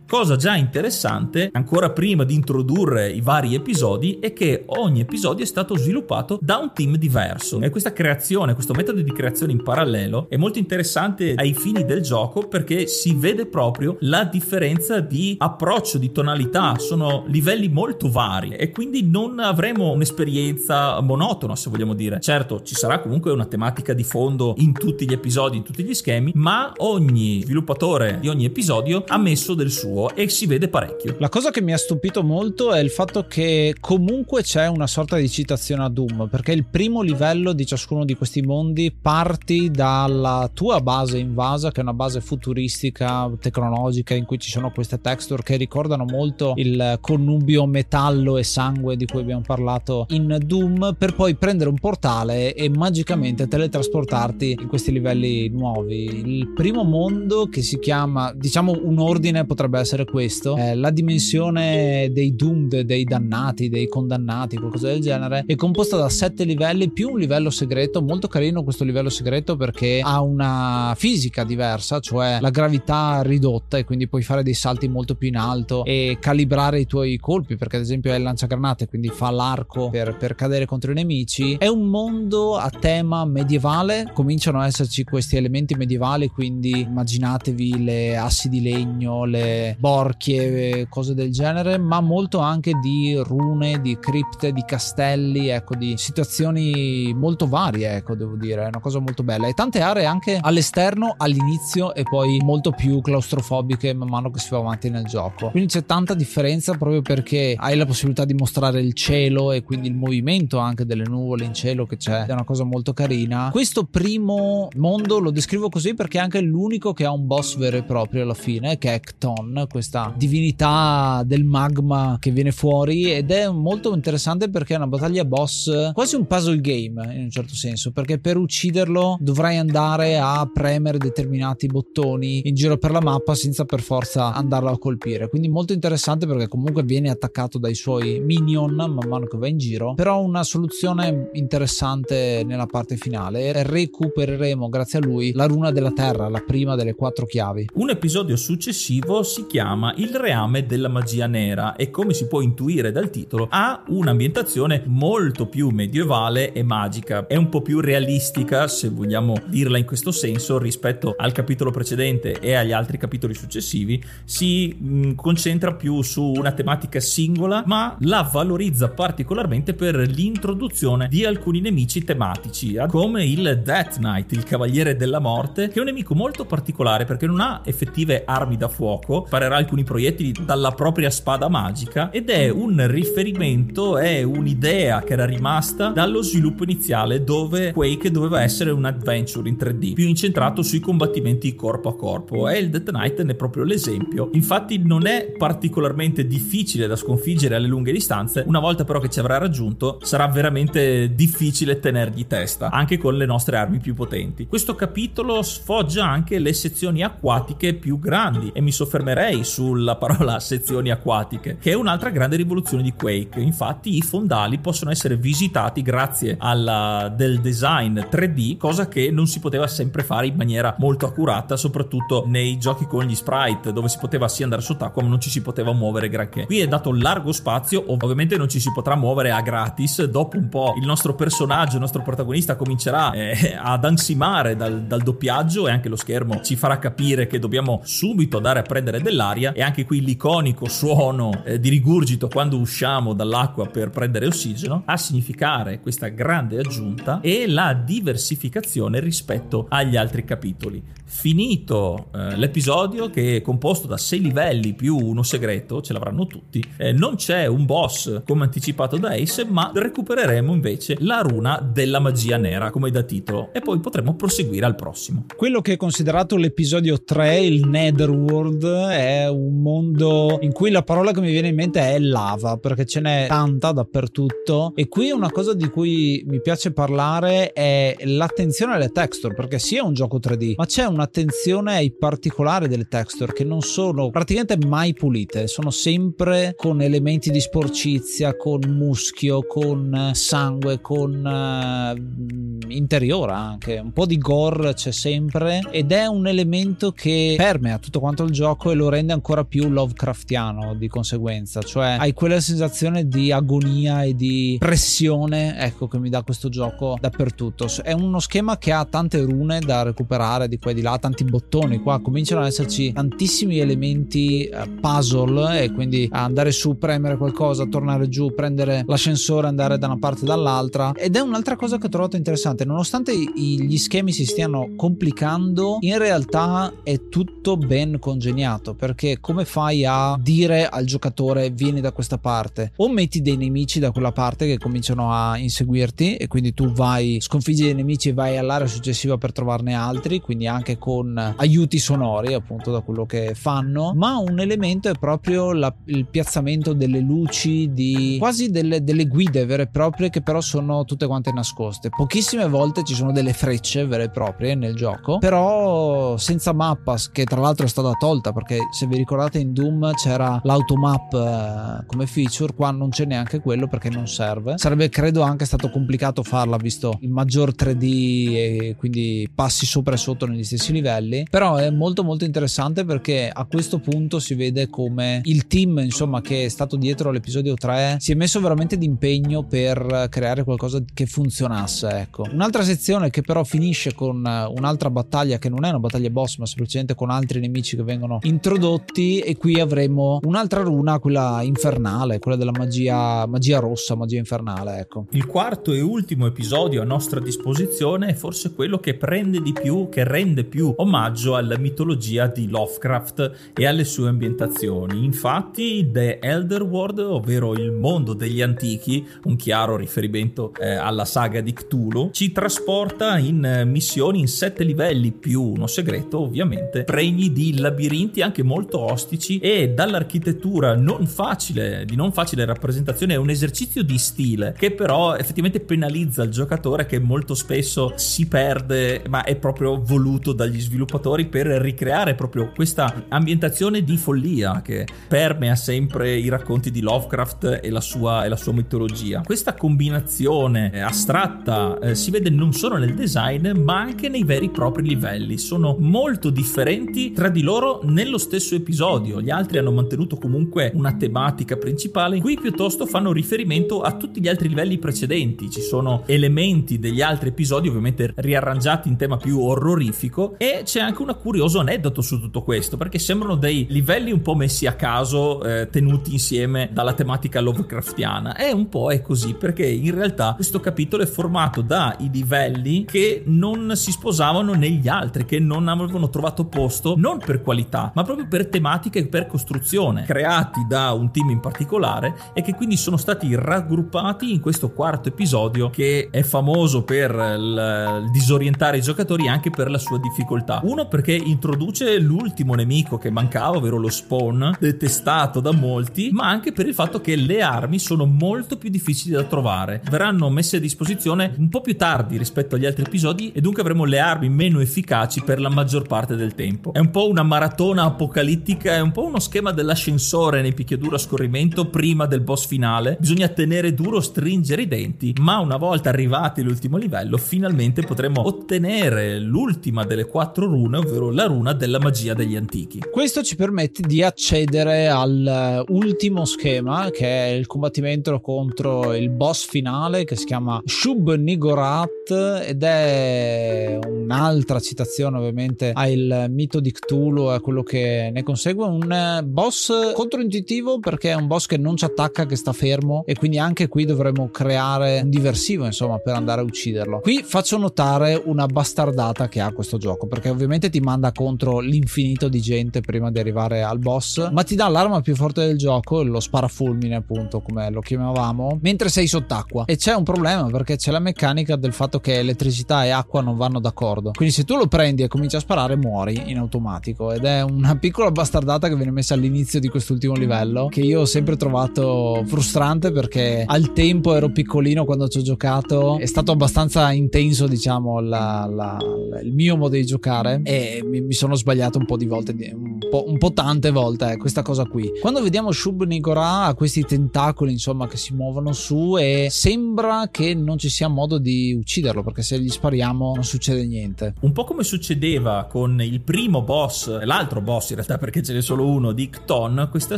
Cosa già interessante, ancora prima di introdurre i vari episodi, è che ogni episodio è stato sviluppato da un team diverso. E questa creazione, questo metodo di creazione in parallelo è molto interessante ai fini del gioco perché si vede proprio la differenza di approccio, di tonalità. Sono livelli molto vari e quindi non avremo un'esperienza monotona, se vogliamo dire. Certo, ci sarà comunque una tematica di fondo in tutti gli episodi, in tutti gli schemi, ma ogni sviluppatore di ogni episodio ha messo del suo suo e si vede parecchio. La cosa che mi ha stupito molto è il fatto che comunque c'è una sorta di citazione a Doom, perché il primo livello di ciascuno di questi mondi parti dalla tua base invasa, che è una base futuristica, tecnologica, in cui ci sono queste texture che ricordano molto il connubio metallo e sangue di cui abbiamo parlato in Doom, per poi prendere un portale e magicamente teletrasportarti in questi livelli nuovi. Il primo mondo che si chiama, diciamo un ordine potrebbe essere essere questo. Eh, la dimensione dei doomed, dei dannati, dei condannati, qualcosa del genere, è composta da sette livelli più un livello segreto. Molto carino questo livello segreto perché ha una fisica diversa, cioè la gravità ridotta e quindi puoi fare dei salti molto più in alto e calibrare i tuoi colpi perché ad esempio è il lanciagranate, quindi fa l'arco per, per cadere contro i nemici. È un mondo a tema medievale, cominciano ad esserci questi elementi medievali, quindi immaginatevi le assi di legno, le borchie, cose del genere, ma molto anche di rune, di cripte, di castelli, ecco, di situazioni molto varie, ecco, devo dire, è una cosa molto bella. E tante aree anche all'esterno, all'inizio e poi molto più claustrofobiche man mano che si va avanti nel gioco. Quindi c'è tanta differenza proprio perché hai la possibilità di mostrare il cielo e quindi il movimento anche delle nuvole in cielo che c'è, è una cosa molto carina. Questo primo mondo lo descrivo così perché è anche l'unico che ha un boss vero e proprio alla fine, che è Cton, questa divinità del magma che viene fuori ed è molto interessante perché è una battaglia boss quasi un puzzle game in un certo senso perché per ucciderlo dovrai andare a premere determinati bottoni in giro per la mappa senza per forza andarlo a colpire. Quindi molto interessante perché comunque viene attaccato dai suoi minion man mano che va in giro però una soluzione interessante nella parte finale. Recupereremo grazie a lui la runa della terra la prima delle quattro chiavi. Un episodio successivo si chiama chiama Il reame della magia nera e come si può intuire dal titolo ha un'ambientazione molto più medievale e magica, è un po' più realistica se vogliamo dirla in questo senso rispetto al capitolo precedente e agli altri capitoli successivi, si mh, concentra più su una tematica singola ma la valorizza particolarmente per l'introduzione di alcuni nemici tematici come il Death Knight, il cavaliere della morte, che è un nemico molto particolare perché non ha effettive armi da fuoco, sparerà alcuni proiettili dalla propria spada magica ed è un riferimento, è un'idea che era rimasta dallo sviluppo iniziale dove Quake doveva essere un adventure in 3D, più incentrato sui combattimenti corpo a corpo e il Death Knight ne è proprio l'esempio. Infatti non è particolarmente difficile da sconfiggere alle lunghe distanze, una volta però che ci avrà raggiunto sarà veramente difficile tenergli testa, anche con le nostre armi più potenti. Questo capitolo sfoggia anche le sezioni acquatiche più grandi e mi soffermerei sulla parola sezioni acquatiche, che è un'altra grande rivoluzione di Quake. Infatti i fondali possono essere visitati grazie al del design 3D, cosa che non si poteva sempre fare in maniera molto accurata, soprattutto nei giochi con gli sprite, dove si poteva sì andare sott'acqua ma non ci si poteva muovere granché. Qui è dato largo spazio, ovviamente non ci si potrà muovere a gratis, dopo un po' il nostro personaggio, il nostro protagonista comincerà eh, ad ansimare dal, dal doppiaggio e anche lo schermo ci farà capire che dobbiamo subito andare a prendere dell'aria e anche qui l'iconico suono eh, di rigurgito quando usciamo dall'acqua per prendere ossigeno a significare questa grande aggiunta e la diversificazione rispetto agli altri capitoli. Finito eh, l'episodio che è composto da 6 livelli più uno segreto, ce l'avranno tutti, eh, non c'è un boss come anticipato da Ace, ma recupereremo invece la runa della magia nera come da titolo e poi potremo proseguire al prossimo. Quello che è considerato l'episodio 3, il Netherworld, è un mondo in cui la parola che mi viene in mente è lava, perché ce n'è tanta dappertutto. E qui una cosa di cui mi piace parlare è l'attenzione alle texture, perché sì è un gioco 3D, ma c'è un'attenzione ai particolari delle texture che non sono praticamente mai pulite, sono sempre con elementi di sporcizia, con muschio, con sangue, con uh, interiore anche, un po' di gore c'è sempre ed è un elemento che permea tutto quanto il gioco e lo rende ancora più Lovecraftiano di conseguenza, cioè hai quella sensazione di agonia e di pressione, ecco che mi dà questo gioco dappertutto. È uno schema che ha tante rune da recuperare di qua e di là, tanti bottoni, qua. Cominciano ad esserci tantissimi elementi eh, puzzle e quindi andare su, premere qualcosa, tornare giù, prendere l'ascensore, andare da una parte e dall'altra. Ed è un'altra cosa che ho trovato interessante, nonostante gli schemi si stiano complicando, in realtà è tutto ben congegnato perché come fai a dire al giocatore vieni da questa parte o metti dei nemici da quella parte che cominciano a inseguirti e quindi tu vai sconfiggi dei nemici e vai all'area successiva per trovarne altri quindi anche con aiuti sonori appunto da quello che fanno. Ma un elemento è proprio la, il piazzamento delle luci di quasi delle, delle guide vere e proprie che però sono tutte quante nascoste. Pochissime volte ci sono delle frecce vere e proprie nel gioco però senza mappa che tra l'altro è stata tolta perché se vi ricordate in Doom c'era l'automap eh, come feature qua non c'è neanche quello perché non serve. Sarebbe credo anche stato complicato farla visto il maggior 3D e quindi passi sopra e sotto negli stessi livelli. Però è molto molto interessante perché a questo punto si vede come il team insomma che è stato dietro all'episodio 3 si è messo veramente d'impegno per creare qualcosa che funzionasse ecco. Un'altra sezione che però finisce con un'altra battaglia che non è una battaglia boss ma semplicemente con altri nemici che vengono introdotti e qui avremo un'altra runa quella infernale quella della magia magia rossa magia infernale ecco. Il quarto e ultimo episodio a nostra disposizione è forse quello che prende di più che rende più omaggio alla mitologia di Lovecraft e alle sue ambientazioni. Infatti The Elder World ovvero il mondo degli antichi un chiaro riferimento eh, alla saga di Cthulhu ci trasporta in missioni in sette livelli più uno segreto ovviamente pregni di labirinti anche molto ostici e dall'architettura non facile di non facile rappresentazione è un esercizio di stile che però effettivamente penalizza il giocatore che molto spesso si perde ma è proprio voluto dagli sviluppatori per ricreare proprio questa ambientazione di follia che permea sempre i racconti di Lovecraft e la sua, e la sua mitologia. Questa combinazione astratta eh, si vede non solo nel design ma anche nei veri e propri livelli. Sono molto differenti tra di loro nello stesso stesso episodio, gli altri hanno mantenuto comunque una tematica principale, qui piuttosto fanno riferimento a tutti gli altri livelli precedenti, ci sono elementi degli altri episodi ovviamente riarrangiati in tema più orrorifico. E c'è anche un curioso aneddoto su tutto questo, perché sembrano dei livelli un po' messi a caso, eh, tenuti insieme dalla tematica Lovecraftiana. È un po' è così, perché in realtà questo capitolo è formato dai livelli che non si sposavano negli altri, che non avevano trovato posto non per qualità, ma proprio per tematiche e per costruzione, creati da un team in particolare e che quindi sono stati raggruppati in questo quarto episodio che è famoso per il, disorientare i giocatori e anche per la sua difficoltà. Uno perché introduce l'ultimo nemico che mancava, ovvero lo spawn, detestato da molti, ma anche per il fatto che le armi sono molto più difficili da trovare. Verranno messe a disposizione un po' più tardi rispetto agli altri episodi e dunque avremo le armi meno efficaci per la maggior parte del tempo. È un po' una maratona apocalittica, è un po' uno schema dell'ascensore nei picchiaduro a scorrimento prima del boss finale. Bisogna tenere duro, stringere i denti, ma una volta arrivati all'ultimo livello finalmente potremo ottenere l'ultima delle quattro rune, ovvero la runa della magia degli antichi. Questo ci permette di accedere all'ultimo schema che è il combattimento contro il boss finale che si chiama Shub Nigorat ed è un'altra citazione ovviamente al mito di Cthulhu a quello che ne consegue un boss controintuitivo perché è un boss che non ci attacca che sta fermo e quindi anche qui dovremo creare un diversivo insomma per andare a ucciderlo. Qui faccio notare una bastardata che ha questo gioco perché ovviamente ti manda contro l'infinito di gente prima di arrivare al boss ma ti dà l'arma più forte del gioco lo sparafulmine appunto come lo chiamavamo mentre sei sott'acqua. E c'è un problema perché c'è la meccanica del fatto che elettricità e acqua non vanno d'accordo. Quindi se tu lo prendi e cominci a sparare muori in automatico ed è una piccola bastardata che viene messa all'inizio di quest'ultimo livello che io ho sempre trovato frustrante perché al tempo ero piccolino quando ci ho giocato. È stato abbastanza intenso diciamo la, la, il mio modo di giocare e mi, mi, sono sbagliato un po' di volte un po', un po tante volte eh, questa cosa qui. Quando vediamo Shub Nigora ha questi tentacoli insomma che si muovono su e sembra che non ci sia modo di ucciderlo perché se gli spariamo non succede niente. Un po' come succedeva con il primo boss l'altro boss in realtà perché ce n'è solo uno di Cton questa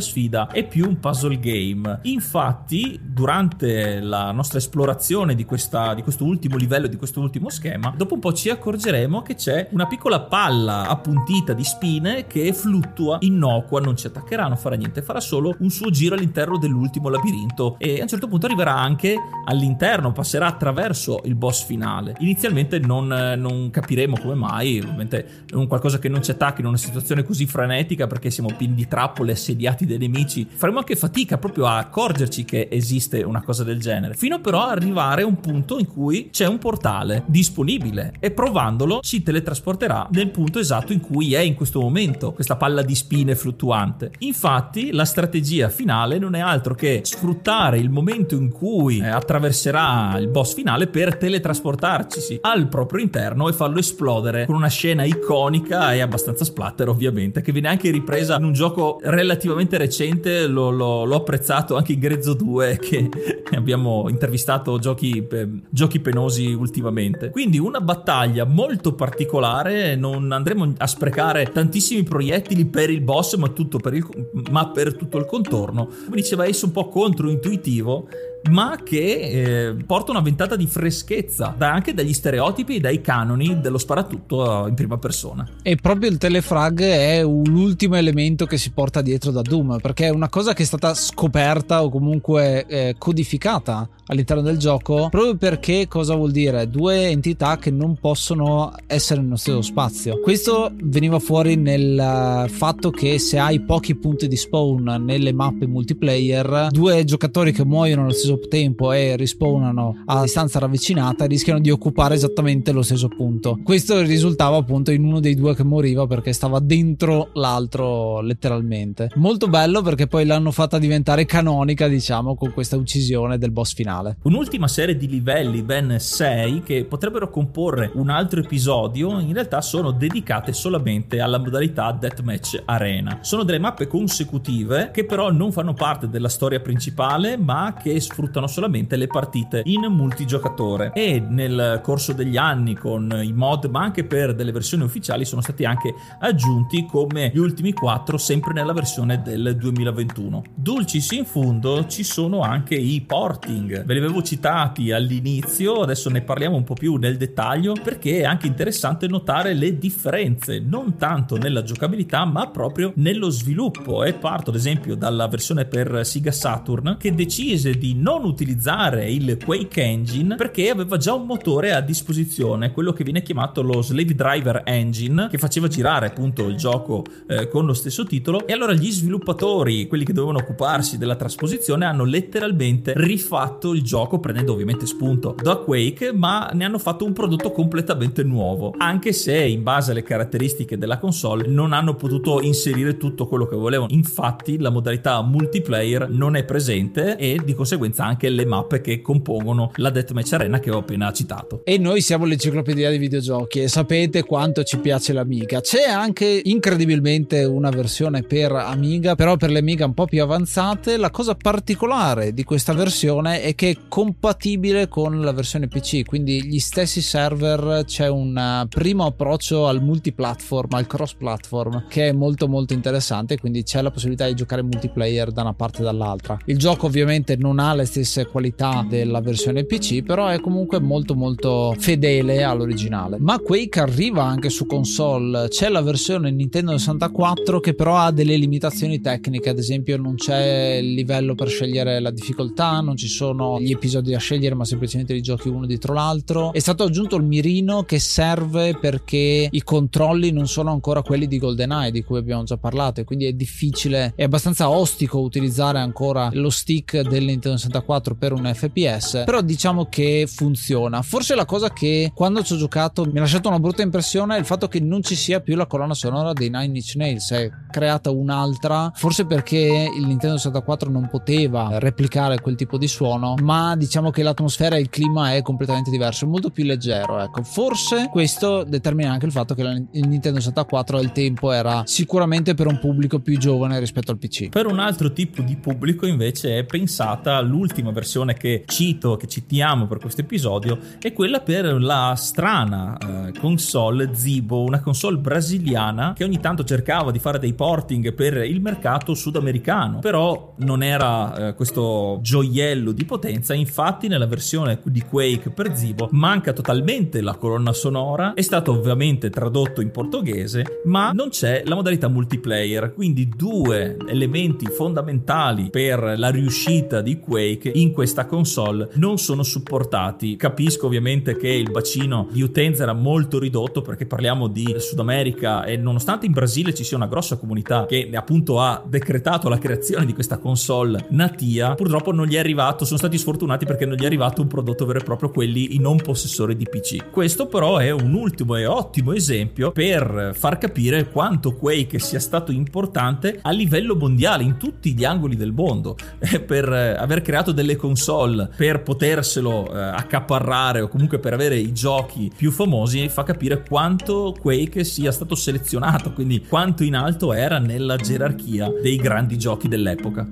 sfida è più un puzzle game. Infatti durante la nostra esplorazione di, questa, di questo ultimo livello di questo ultimo schema dopo un po' ci accorgeremo che c'è una piccola palla appuntita di spine che fluttua innocua non ci attaccherà non farà niente farà solo un suo giro all'interno dell'ultimo labirinto e a un certo punto arriverà anche all'interno passerà attraverso il boss finale. Inizialmente non, non capiremo come mai ovviamente è un qualcosa che non ci attacca in una situazione così frenetica perché siamo pieni di trappole assediati dai nemici faremo anche fatica proprio a accorgerci che esiste una cosa del genere fino però a arrivare a un punto in cui c'è un portale disponibile e provandolo ci teletrasporterà nel punto esatto in cui è in questo momento questa palla di spine fluttuante. Infatti la strategia finale non è altro che sfruttare il momento in cui eh, attraverserà il boss finale per teletrasportarci al proprio interno e farlo esplodere con una scena iconica e abbastanza splatter ovviamente che viene anche ripresa in un gioco relativamente recente. L'ho, l'ho, l'ho apprezzato anche in Grezzo 2 che abbiamo intervistato giochi, eh, giochi penosi ultimamente. Quindi una battaglia molto particolare non andremo a sprecare tantissimi proiettili per il boss ma, per il, ma per tutto il contorno. Come diceva Ace un po' controintuitivo ma che eh, porta una ventata di freschezza da anche dagli stereotipi e dai canoni dello sparatutto in prima persona. E proprio il telefrag è l'ultimo elemento che si porta dietro da Doom, perché è una cosa che è stata scoperta o comunque eh, codificata all'interno del gioco proprio perché cosa vuol dire? Due entità che non possono essere nello stesso spazio. Questo veniva fuori nel fatto che se hai pochi punti di spawn nelle mappe multiplayer, due giocatori che muoiono allo stesso tempo e rispawnano a distanza ravvicinata rischiano di occupare esattamente lo stesso punto. Questo risultava appunto in uno dei due che moriva perché stava dentro l'altro letteralmente. Molto bello perché poi l'hanno fatta diventare canonica, diciamo, con questa uccisione del boss finale. Un'ultima serie di livelli, ben 6, che potrebbero comporre un altro episodio, in realtà sono dedicate solamente alla modalità Deathmatch Arena. Sono delle mappe consecutive che però non fanno parte della storia principale, ma che sfruttano solamente le partite in multigiocatore. E nel corso degli anni con i mod ma anche per delle versioni ufficiali sono stati anche aggiunti come gli ultimi 4 sempre nella versione del 2021. Dulcis in fondo ci sono anche i porting, ve li avevo citati all'inizio, adesso ne parliamo un po' più nel dettaglio perché è anche interessante notare le differenze, non tanto nella giocabilità ma proprio nello sviluppo. E parto ad esempio dalla versione per Sega Saturn che decise di non utilizzare il Quake Engine perché aveva già un motore a disposizione, quello che viene chiamato lo Slave Driver Engine che faceva girare appunto il gioco eh, con lo stesso titolo. E allora gli sviluppatori, quelli che dovevano occuparsi della trasposizione hanno letteralmente rifatto il gioco prendendo ovviamente spunto da Quake ma ne hanno fatto un prodotto completamente nuovo anche se in base alle caratteristiche della console non hanno potuto inserire tutto quello che volevano. Infatti la modalità multiplayer non è presente e di conseguenza anche le mappe che compongono la Deathmatch Arena che ho appena citato. E noi siamo l'enciclopedia dei videogiochi e sapete quanto ci piace l'Amiga. C'è anche incredibilmente una versione per Amiga però per le Amiga un po' più avanzate. La cosa particolare di questa versione è che è compatibile con la versione PC, quindi gli stessi server c'è un primo approccio al multiplatform, al cross platform che è molto molto interessante, quindi c'è la possibilità di giocare multiplayer da una parte e dall'altra. Il gioco ovviamente non ha le stesse qualità della versione PC, però è comunque molto molto fedele all'originale. Ma Quake arriva anche su console, c'è la versione Nintendo 64 che però ha delle limitazioni tecniche, ad esempio non c'è il livello per scegliere la difficoltà, non ci sono gli episodi da scegliere, ma semplicemente li giochi uno dietro l'altro. È stato aggiunto il mirino che serve perché i controlli non sono ancora quelli di GoldenEye di cui abbiamo già parlato, quindi è difficile, è abbastanza ostico utilizzare ancora lo stick del Nintendo 64 per un FPS, però diciamo che funziona. Forse la cosa che quando ci ho giocato mi ha lasciato una brutta impressione è il fatto che non ci sia più la colonna sonora dei Nine Inch Nails, è creata un'altra, forse perché il Nintendo 64 non poteva replicare quel tipo di suono, ma diciamo che l'atmosfera e il clima è completamente diverso, molto più leggero, ecco. Forse questo determina anche il fatto che il Nintendo 64 al tempo era sicuramente per un pubblico più giovane rispetto al PC. Per un altro tipo di pubblico invece è pensata l'ultima versione che cito, che citiamo per questo episodio, è quella per la strana eh, console Zibo, una console brasiliana che ogni tanto cercava di fare dei porting per il mercato sudamericano, però non era eh, questo gioiello di potenza, infatti nella versione di Quake per Zibo manca totalmente la colonna sonora, è stato ovviamente tradotto in portoghese, ma non c'è la modalità multiplayer, quindi due elementi fondamentali per la riuscita di Quake in questa console non sono supportati. Capisco ovviamente che il bacino di utenza era molto ridotto perché parliamo di Sud America e nonostante in Brasile ci sia una grossa comunità che appunto ha decretato la creazione di questa console natia, purtroppo non gli è arrivato, sono stati sfortunati perché non gli è arrivato un prodotto vero e proprio quelli i non possessori di PC. Questo però è un ultimo e ottimo esempio per far capire quanto Quake sia stato importante a livello mondiale in tutti gli angoli del mondo, per aver creato delle console, per poterselo eh, accaparrare o comunque per avere i giochi più famosi fa capire quanto Quake sia stato selezionato, quindi quanto in alto era nella gerarchia dei grandi giochi dell'epoca.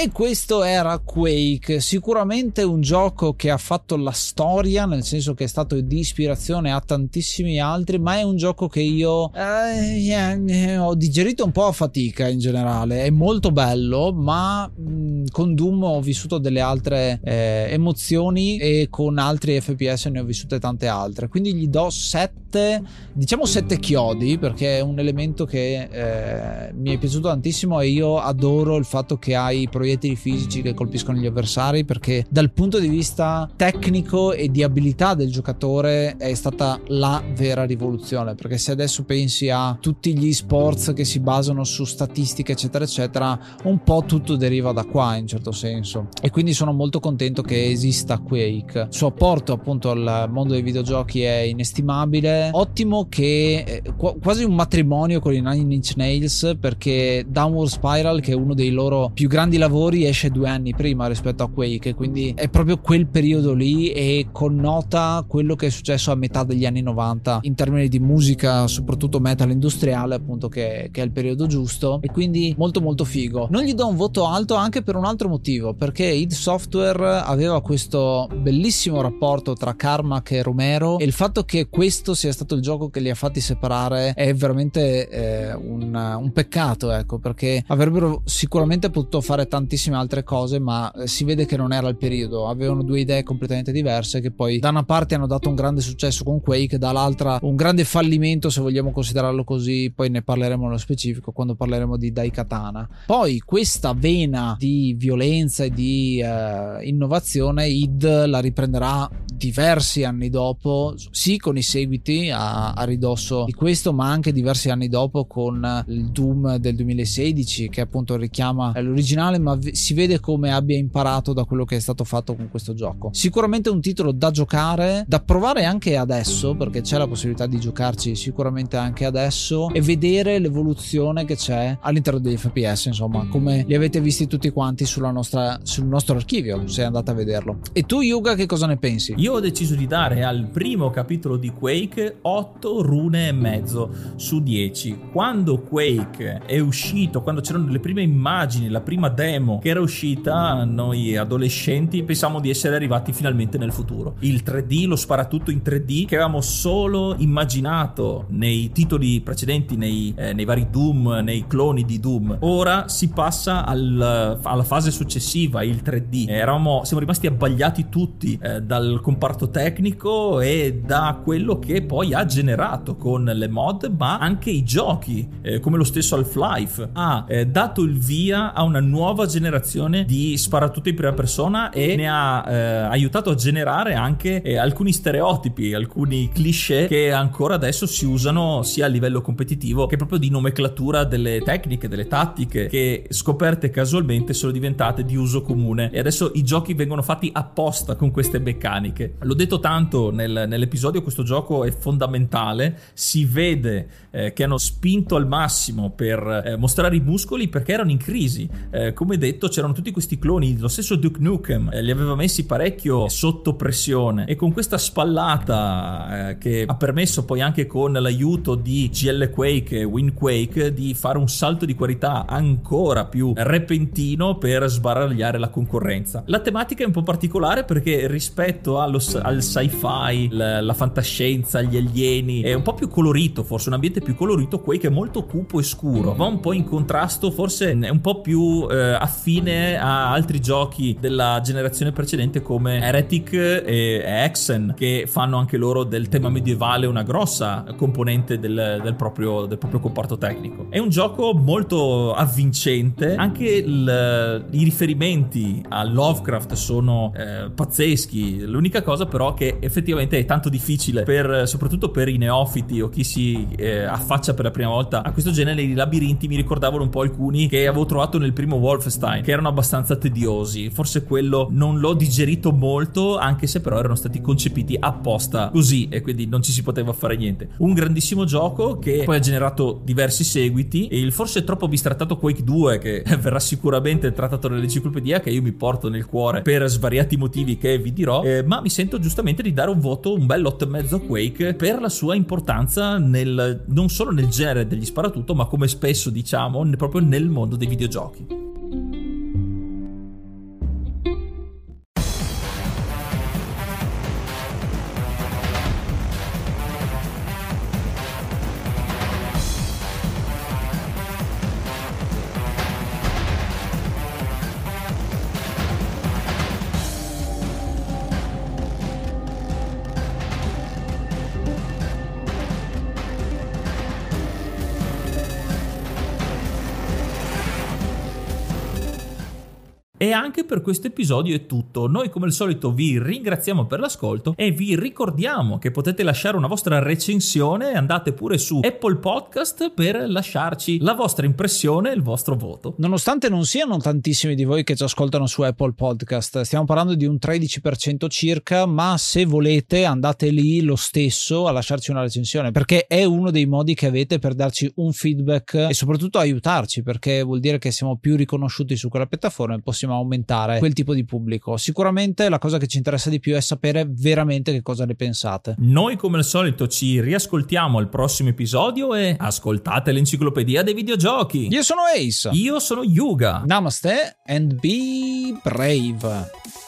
E questo era Quake, sicuramente un gioco che ha fatto la storia, nel senso che è stato di ispirazione a tantissimi altri, ma è un gioco che io eh, ho digerito un po' a fatica in generale. È molto bello, ma mh, con Doom ho vissuto delle altre eh, emozioni e con altri FPS ne ho vissute tante altre. Quindi gli do 7, diciamo 7 chiodi, perché è un elemento che eh, mi è piaciuto tantissimo e io adoro il fatto che hai proiettili proiettili fisici che colpiscono gli avversari perché dal punto di vista tecnico e di abilità del giocatore è stata la vera rivoluzione perché se adesso pensi a tutti gli sports che si basano su statistiche eccetera eccetera un po' tutto deriva da qua in certo senso. E quindi sono molto contento che esista Quake. Il suo apporto appunto al mondo dei videogiochi è inestimabile. Ottimo che eh, quasi un matrimonio con i Nine Inch Nails perché Downward Spiral che è uno dei loro più grandi lavori esce due anni prima rispetto a Quake quindi è proprio quel periodo lì e connota quello che è successo a metà degli anni 90 in termini di musica soprattutto metal industriale appunto che, che è il periodo giusto. E quindi molto molto figo. Non gli do un voto alto anche per un altro motivo perché id Software aveva questo bellissimo rapporto tra Carmack e Romero e il fatto che questo sia stato il gioco che li ha fatti separare è veramente eh, un, un, peccato ecco perché avrebbero sicuramente potuto fare tantissime altre cose ma eh, si vede che non era il periodo. Avevano due idee completamente diverse che poi da una parte hanno dato un grande successo con Quake dall'altra un grande fallimento se vogliamo considerarlo così poi ne parleremo nello specifico quando parleremo di Daikatana. Poi questa vena di violenza e di eh, innovazione id la riprenderà diversi anni dopo sì con i seguiti a, a ridosso di questo ma anche diversi anni dopo con il Doom del 2016 che appunto richiama l'originale ma si vede come abbia imparato da quello che è stato fatto con questo gioco. Sicuramente un titolo da giocare da provare anche adesso perché c'è la possibilità di giocarci sicuramente anche adesso e vedere l'evoluzione che c'è all'interno degli FPS insomma come li avete visti tutti quanti nostra, sul nostro archivio se andate a vederlo. E tu Yuga che cosa ne pensi? Io ho deciso di dare al primo capitolo di Quake 8 rune e mezzo su 10 quando Quake è uscito quando c'erano le prime immagini la prima demo che era uscita noi adolescenti pensavamo di essere arrivati finalmente nel futuro. Il 3D lo sparatutto in 3D che avevamo solo immaginato nei titoli precedenti nei, eh, nei vari Doom nei cloni di Doom. Ora si passa al, alla fase successiva il 3D eravamo siamo rimasti abbagliati tutti eh, dal comparto tecnico e da quello che poi ha generato con le mod ma anche i giochi eh, come lo stesso Half-Life. Ha eh, dato il via a una nuova generazione di sparatutto in prima persona e ne ha eh, aiutato a generare anche eh, alcuni stereotipi alcuni cliché che ancora adesso si usano sia a livello competitivo che proprio di nomenclatura delle tecniche delle tattiche che scoperte casualmente sono diventate di uso comune. E adesso i giochi vengono fatti apposta con queste meccaniche. L'ho detto tanto nel, nell'episodio questo gioco è fondamentale. Si vede eh, che hanno spinto al massimo per eh, mostrare i muscoli perché erano in crisi. Eh, come detto, c'erano tutti questi cloni. Lo stesso Duke Nukem eh, li aveva messi parecchio sotto pressione. E con questa spallata eh, che ha permesso poi anche con l'aiuto di GL Quake e Wind Quake di fare un salto di qualità ancora più repentino per sbaragliare la concorrenza. La tematica è un po' particolare perché rispetto allo, al sci-fi, la, la fantascienza, gli alieni, è un po' più colorito, forse un ambiente più colorito. Quake è molto cupo e scuro, va un po' in contrasto, forse è un po' più eh, affine a altri giochi della generazione precedente come Heretic e Exen, che fanno anche loro del tema medievale una grossa componente del, del, proprio, del proprio, comparto tecnico. È un gioco molto avvincente, anche il, i riferimenti a Lovecraft sono eh, pazzeschi. L'unica cosa però che effettivamente è tanto difficile per soprattutto per i neofiti o chi si eh, affaccia per la prima volta a questo genere di labirinti mi ricordavano un po' alcuni che avevo trovato nel primo Wolfenstein che erano abbastanza tediosi forse quello non l'ho digerito molto anche se però erano stati concepiti apposta così e quindi non ci si poteva fare niente un grandissimo gioco che poi ha generato diversi seguiti e il forse troppo bistrattato Quake 2 che verrà sicuramente trattato nell'enciclopedia che io mi porto nel cuore per svariati motivi che vi dirò eh, ma mi sento giustamente di dare un voto un bel 8,5 a Quake per la sua importanza nel, non solo nel genere degli sparatutto, ma come spesso diciamo proprio nel mondo dei videogiochi. E anche per questo episodio è tutto. Noi come al solito vi ringraziamo per l'ascolto e vi ricordiamo che potete lasciare una vostra recensione. Andate pure su Apple Podcast per lasciarci la vostra impressione e il vostro voto. Nonostante non siano tantissimi di voi che ci ascoltano su Apple Podcast, stiamo parlando di un 13% circa, ma se volete andate lì lo stesso a lasciarci una recensione perché è uno dei modi che avete per darci un feedback e soprattutto aiutarci perché vuol dire che siamo più riconosciuti su quella piattaforma e possiamo aumentare quel tipo di pubblico. Sicuramente la cosa che ci interessa di più è sapere veramente che cosa ne pensate. Noi come al solito ci riascoltiamo al prossimo episodio e ascoltate l'enciclopedia dei videogiochi. Io sono Ace. Io sono Yuga. Namaste and be brave.